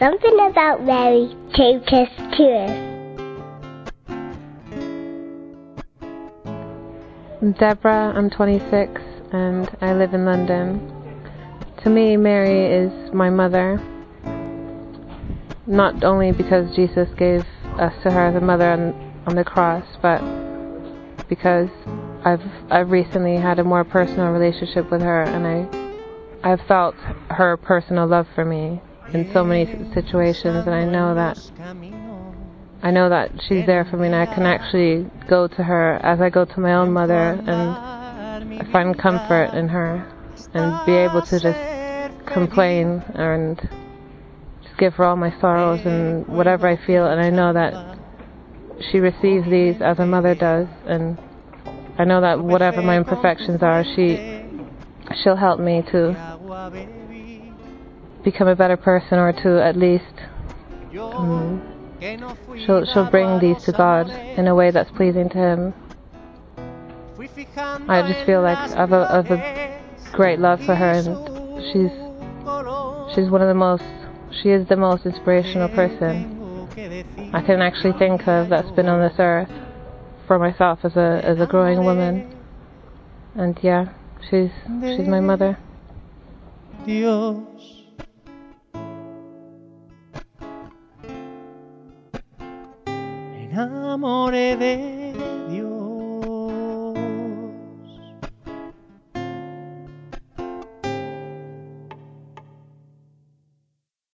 Something about Mary take us to us. I'm Deborah, I'm 26 and I live in London. To me, Mary is my mother, not only because Jesus gave us to her as a mother on, on the cross, but because I've I've recently had a more personal relationship with her, and I I've felt her personal love for me in so many situations, and I know that I know that she's there for me, and I can actually go to her as I go to my own mother, and find comfort in her, and be able to just complain and just give her all my sorrows and whatever I feel, and I know that she receives these as a mother does, and I know that whatever my imperfections are, she she'll help me to become a better person, or to at least um, she'll she'll bring these to God in a way that's pleasing to Him. I just feel like I've a, I've a great love for her, and she's she's one of the most she is the most inspirational person I can actually think of that's been on this earth for myself as a as a growing woman. And yeah, she's she's my mother. Dios. Enamoré de.